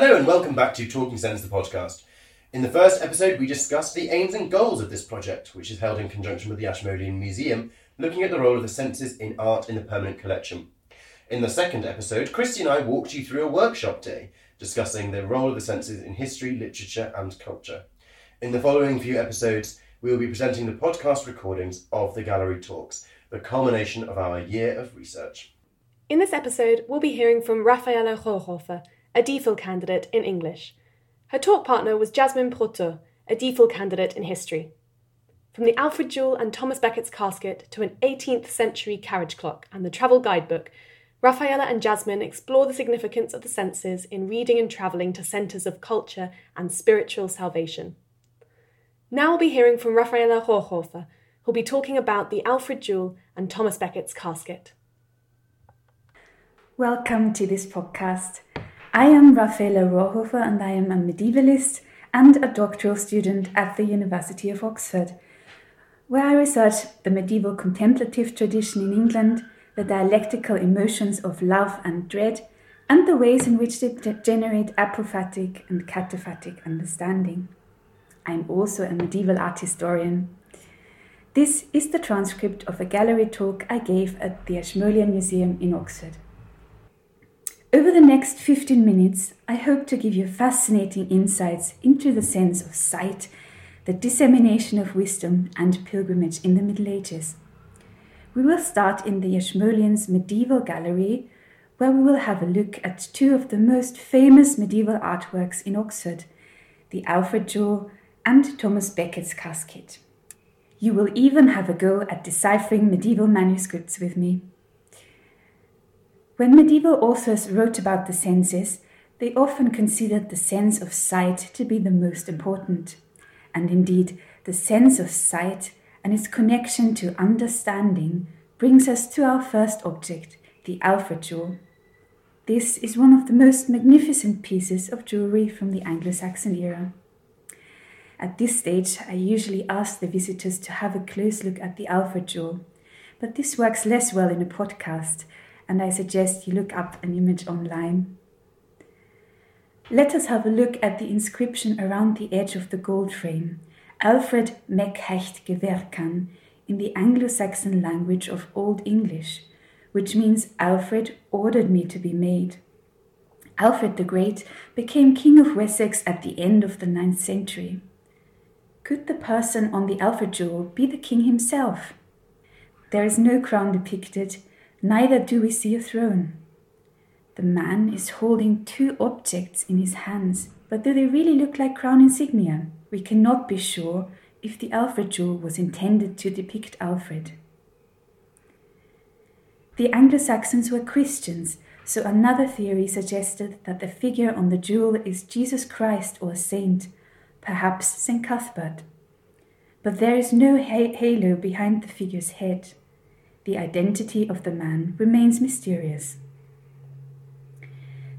Hello and welcome back to Talking Sense, the podcast. In the first episode, we discussed the aims and goals of this project, which is held in conjunction with the Ashmolean Museum, looking at the role of the senses in art in the permanent collection. In the second episode, Christy and I walked you through a workshop day, discussing the role of the senses in history, literature, and culture. In the following few episodes, we will be presenting the podcast recordings of the gallery talks, the culmination of our year of research. In this episode, we'll be hearing from Raffaella Rohrhofer, a DPhil candidate in English. Her talk partner was Jasmine Proto, a DPhil candidate in history. From the Alfred Jewel and Thomas Becket's casket to an 18th century carriage clock and the travel guidebook, Raffaella and Jasmine explore the significance of the senses in reading and travelling to centres of culture and spiritual salvation. Now we'll be hearing from Raffaella Rohrhofer, who'll be talking about the Alfred Jewel and Thomas Becket's casket. Welcome to this podcast. I am Raffaella Rohrhofer and I am a medievalist and a doctoral student at the University of Oxford, where I research the medieval contemplative tradition in England, the dialectical emotions of love and dread, and the ways in which they generate apophatic and cataphatic understanding. I am also a medieval art historian. This is the transcript of a gallery talk I gave at the Ashmolean Museum in Oxford. Over the next 15 minutes, I hope to give you fascinating insights into the sense of sight, the dissemination of wisdom, and pilgrimage in the Middle Ages. We will start in the Ashmoleans Medieval Gallery, where we will have a look at two of the most famous medieval artworks in Oxford the Alfred Jewel and Thomas Becket's casket. You will even have a go at deciphering medieval manuscripts with me. When medieval authors wrote about the senses, they often considered the sense of sight to be the most important. And indeed, the sense of sight and its connection to understanding brings us to our first object, the Alfred jewel. This is one of the most magnificent pieces of jewelry from the Anglo Saxon era. At this stage, I usually ask the visitors to have a close look at the Alfred jewel, but this works less well in a podcast and I suggest you look up an image online. Let us have a look at the inscription around the edge of the gold frame. Alfred meg hecht gewerkan in the Anglo-Saxon language of Old English, which means Alfred ordered me to be made. Alfred the Great became King of Wessex at the end of the ninth century. Could the person on the Alfred jewel be the king himself? There is no crown depicted, neither do we see a throne. The man is holding two objects in his hands, but do they really look like crown insignia? We cannot be sure if the Alfred jewel was intended to depict Alfred. The Anglo Saxons were Christians, so another theory suggested that the figure on the jewel is Jesus Christ or a saint, perhaps St. Cuthbert. But there is no halo behind the figure's head the identity of the man remains mysterious.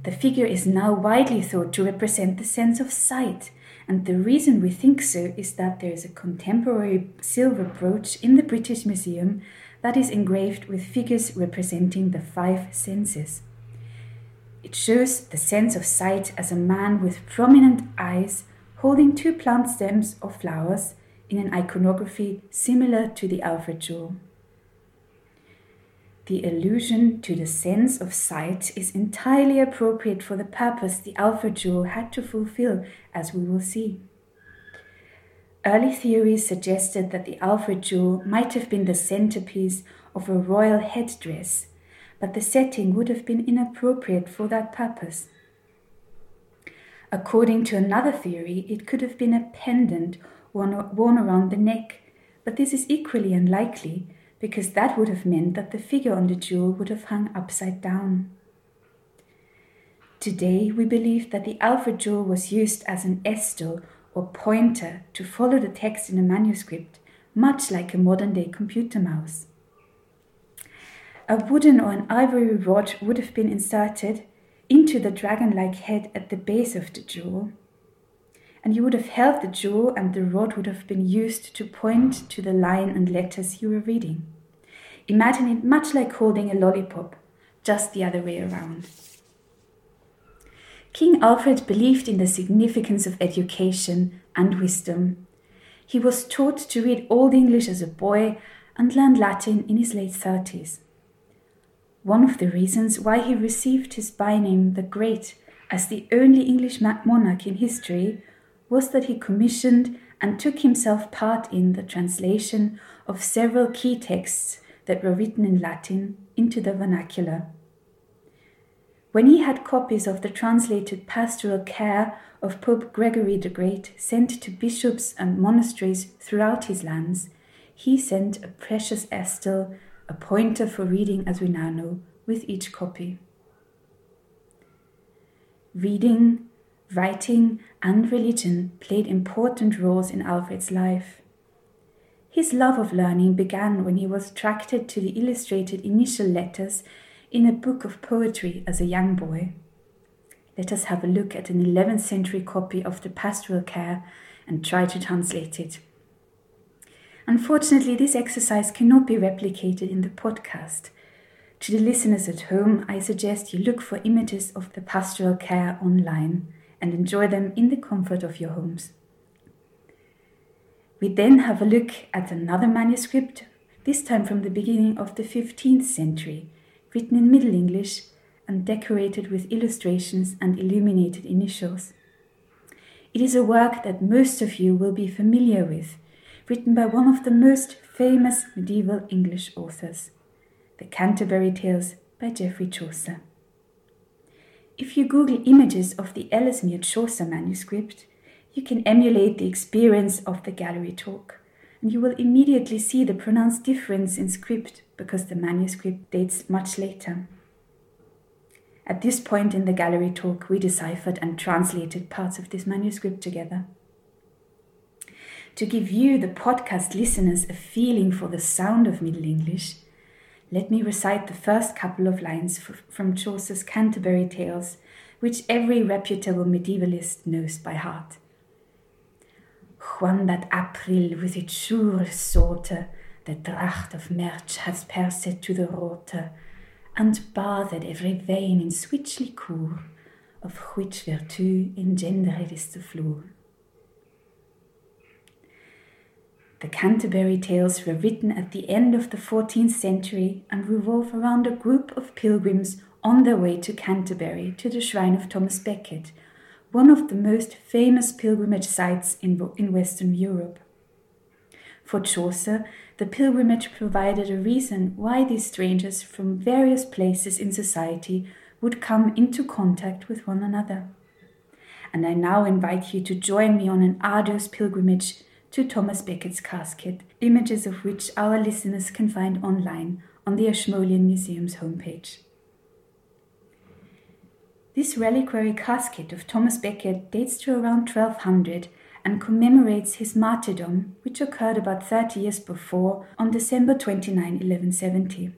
The figure is now widely thought to represent the sense of sight, and the reason we think so is that there is a contemporary silver brooch in the British Museum that is engraved with figures representing the five senses. It shows the sense of sight as a man with prominent eyes holding two plant stems or flowers in an iconography similar to the Alfred jewel. The allusion to the sense of sight is entirely appropriate for the purpose the Alfred jewel had to fulfill, as we will see. Early theories suggested that the Alfred jewel might have been the centerpiece of a royal headdress, but the setting would have been inappropriate for that purpose. According to another theory, it could have been a pendant worn around the neck, but this is equally unlikely because that would have meant that the figure on the jewel would have hung upside down. Today, we believe that the Alfred jewel was used as an aestel or pointer to follow the text in a manuscript, much like a modern day computer mouse. A wooden or an ivory rod would have been inserted into the dragon like head at the base of the jewel and you would have held the jewel and the rod would have been used to point to the line and letters you were reading. Imagine it much like holding a lollipop, just the other way around. King Alfred believed in the significance of education and wisdom. He was taught to read Old English as a boy and learned Latin in his late 30s. One of the reasons why he received his byname the Great as the only English monarch in history was that he commissioned and took himself part in the translation of several key texts that were written in Latin into the vernacular. When he had copies of the translated pastoral care of Pope Gregory the Great sent to bishops and monasteries throughout his lands, he sent a precious aestel, a pointer for reading as we now know, with each copy. Reading, writing, and religion played important roles in Alfred's life. His love of learning began when he was attracted to the illustrated initial letters in a book of poetry as a young boy. Let us have a look at an 11th century copy of the Pastoral Care and try to translate it. Unfortunately, this exercise cannot be replicated in the podcast. To the listeners at home, I suggest you look for images of the pastoral care online and enjoy them in the comfort of your homes. We then have a look at another manuscript, this time from the beginning of the 15th century, written in Middle English and decorated with illustrations and illuminated initials. It is a work that most of you will be familiar with, written by one of the most famous medieval English authors, The Canterbury Tales by Geoffrey Chaucer. If you Google images of the Ellesmere Chaucer manuscript, you can emulate the experience of the gallery talk, and you will immediately see the pronounced difference in script because the manuscript dates much later. At this point in the gallery talk, we deciphered and translated parts of this manuscript together. To give you, the podcast listeners, a feeling for the sound of Middle English, let me recite the first couple of lines from Chaucer's Canterbury Tales, which every reputable medievalist knows by heart. Juan that April with its sure sorte, the dracht of March has pierced to the rote, and bathed every vein in sweet liquor, of which virtue engendered is the floor. The Canterbury Tales were written at the end of the 14th century and revolve around a group of pilgrims on their way to Canterbury to the shrine of Thomas Becket, one of the most famous pilgrimage sites in, in Western Europe. For Chaucer, the pilgrimage provided a reason why these strangers from various places in society would come into contact with one another. And I now invite you to join me on an arduous pilgrimage to Thomas Becket's casket, images of which our listeners can find online on the Ashmolean Museum's homepage. This reliquary casket of Thomas Becket dates to around 1200 and commemorates his martyrdom, which occurred about 30 years before on December 29, 1170.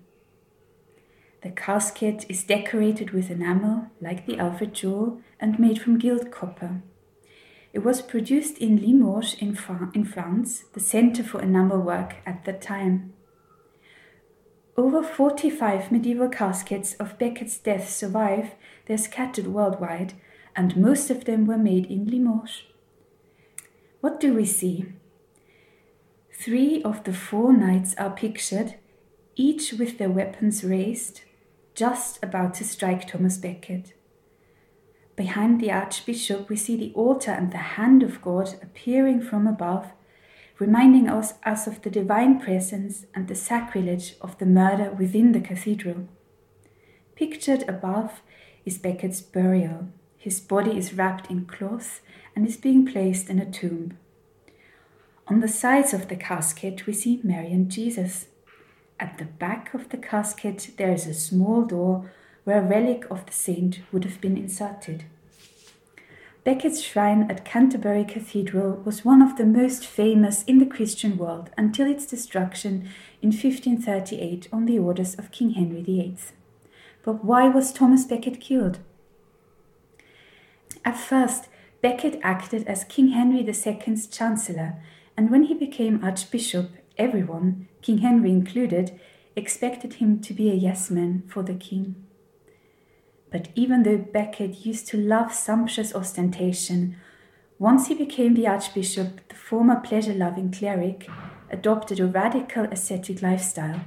The casket is decorated with enamel, like the Alfred jewel, and made from gilt copper. It was produced in Limoges in, in France, the center for enamel work at that time. Over 45 medieval caskets of Becket's death survive, they're scattered worldwide, and most of them were made in Limoges. What do we see? Three of the four knights are pictured, each with their weapons raised, just about to strike Thomas Becket. Behind the Archbishop, we see the altar and the hand of God appearing from above, reminding us, us of the divine presence and the sacrilege of the murder within the cathedral. Pictured above is Becket's burial. His body is wrapped in cloth and is being placed in a tomb. On the sides of the casket, we see Mary and Jesus. At the back of the casket, there is a small door where a relic of the saint would have been inserted. Becket's shrine at Canterbury Cathedral was one of the most famous in the Christian world until its destruction in 1538 on the orders of King Henry VIII. But why was Thomas Becket killed? At first, Becket acted as King Henry II's chancellor, and when he became archbishop, everyone, King Henry included, expected him to be a yes man for the king. But even though Becket used to love sumptuous ostentation, once he became the archbishop, the former pleasure loving cleric adopted a radical ascetic lifestyle.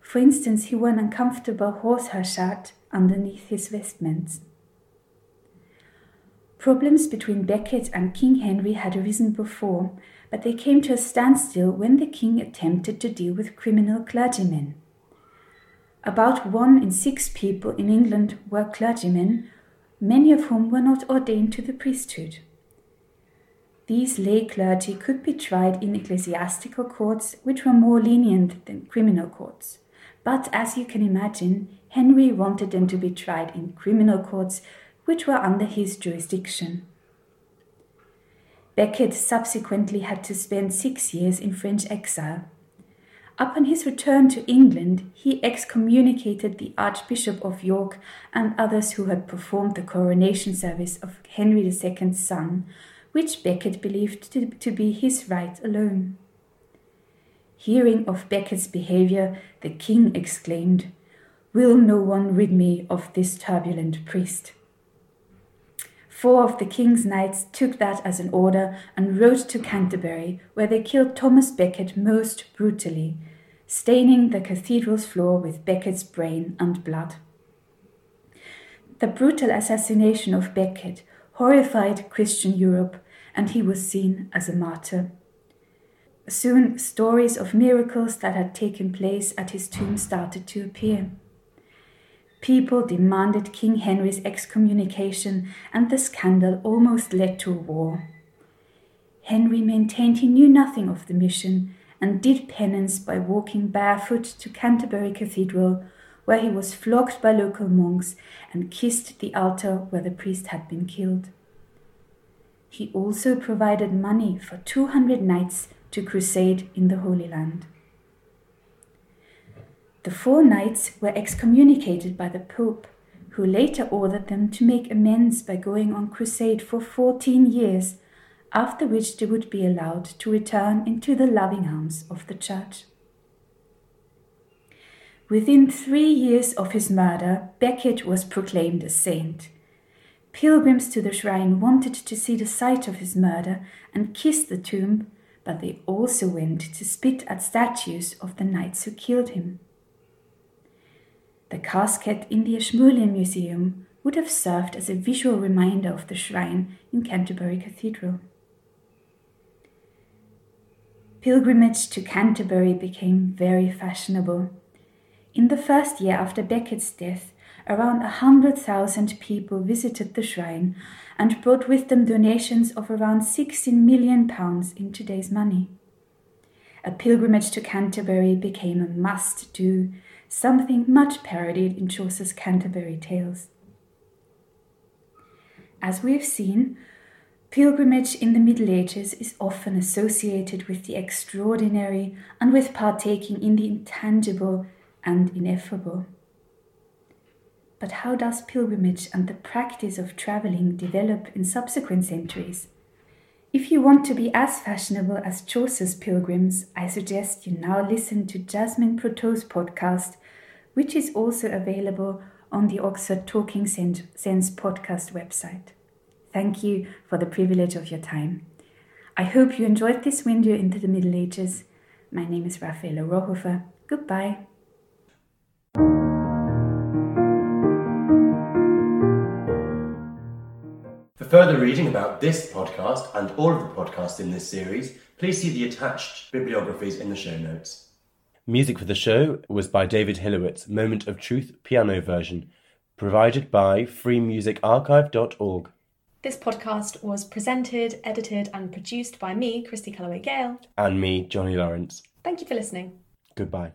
For instance, he wore an uncomfortable horsehair shirt underneath his vestments. Problems between Becket and King Henry had arisen before, but they came to a standstill when the king attempted to deal with criminal clergymen. About one in six people in England were clergymen, many of whom were not ordained to the priesthood. These lay clergy could be tried in ecclesiastical courts, which were more lenient than criminal courts. But as you can imagine, Henry wanted them to be tried in criminal courts, which were under his jurisdiction. Becket subsequently had to spend six years in French exile. Upon his return to England, he excommunicated the Archbishop of York and others who had performed the coronation service of Henry II's son, which Becket believed to, to be his right alone. Hearing of Becket's behavior, the king exclaimed, Will no one rid me of this turbulent priest? Four of the king's knights took that as an order and rode to Canterbury, where they killed Thomas Becket most brutally, staining the cathedral's floor with Becket's brain and blood. The brutal assassination of Becket horrified Christian Europe, and he was seen as a martyr. Soon, stories of miracles that had taken place at his tomb started to appear. People demanded King Henry's excommunication, and the scandal almost led to a war. Henry maintained he knew nothing of the mission and did penance by walking barefoot to Canterbury Cathedral, where he was flogged by local monks and kissed the altar where the priest had been killed. He also provided money for 200 knights to crusade in the Holy Land. The four knights were excommunicated by the Pope, who later ordered them to make amends by going on crusade for 14 years, after which they would be allowed to return into the loving arms of the Church. Within three years of his murder, Becket was proclaimed a saint. Pilgrims to the shrine wanted to see the site of his murder and kiss the tomb, but they also went to spit at statues of the knights who killed him. The casket in the Ashmolean Museum would have served as a visual reminder of the shrine in Canterbury Cathedral. Pilgrimage to Canterbury became very fashionable. In the first year after Becket's death, around a hundred thousand people visited the shrine and brought with them donations of around 16 million pounds in today's money. A pilgrimage to Canterbury became a must do something much parodied in Chaucer's Canterbury Tales. As we have seen, pilgrimage in the Middle Ages is often associated with the extraordinary and with partaking in the intangible and ineffable. But how does pilgrimage and the practice of travelling develop in subsequent centuries? If you want to be as fashionable as Chaucer's pilgrims, I suggest you now listen to Jasmine Proteau's podcast which is also available on the Oxford Talking Sense podcast website. Thank you for the privilege of your time. I hope you enjoyed this window into the Middle Ages. My name is Raffaella Rohrhofer. Goodbye. Further reading about this podcast and all of the podcasts in this series, please see the attached bibliographies in the show notes. Music for the show was by David Hilowitz, Moment of Truth piano version, provided by freemusicarchive.org. This podcast was presented, edited, and produced by me, Christy Calloway Gale. And me, Johnny Lawrence. Thank you for listening. Goodbye.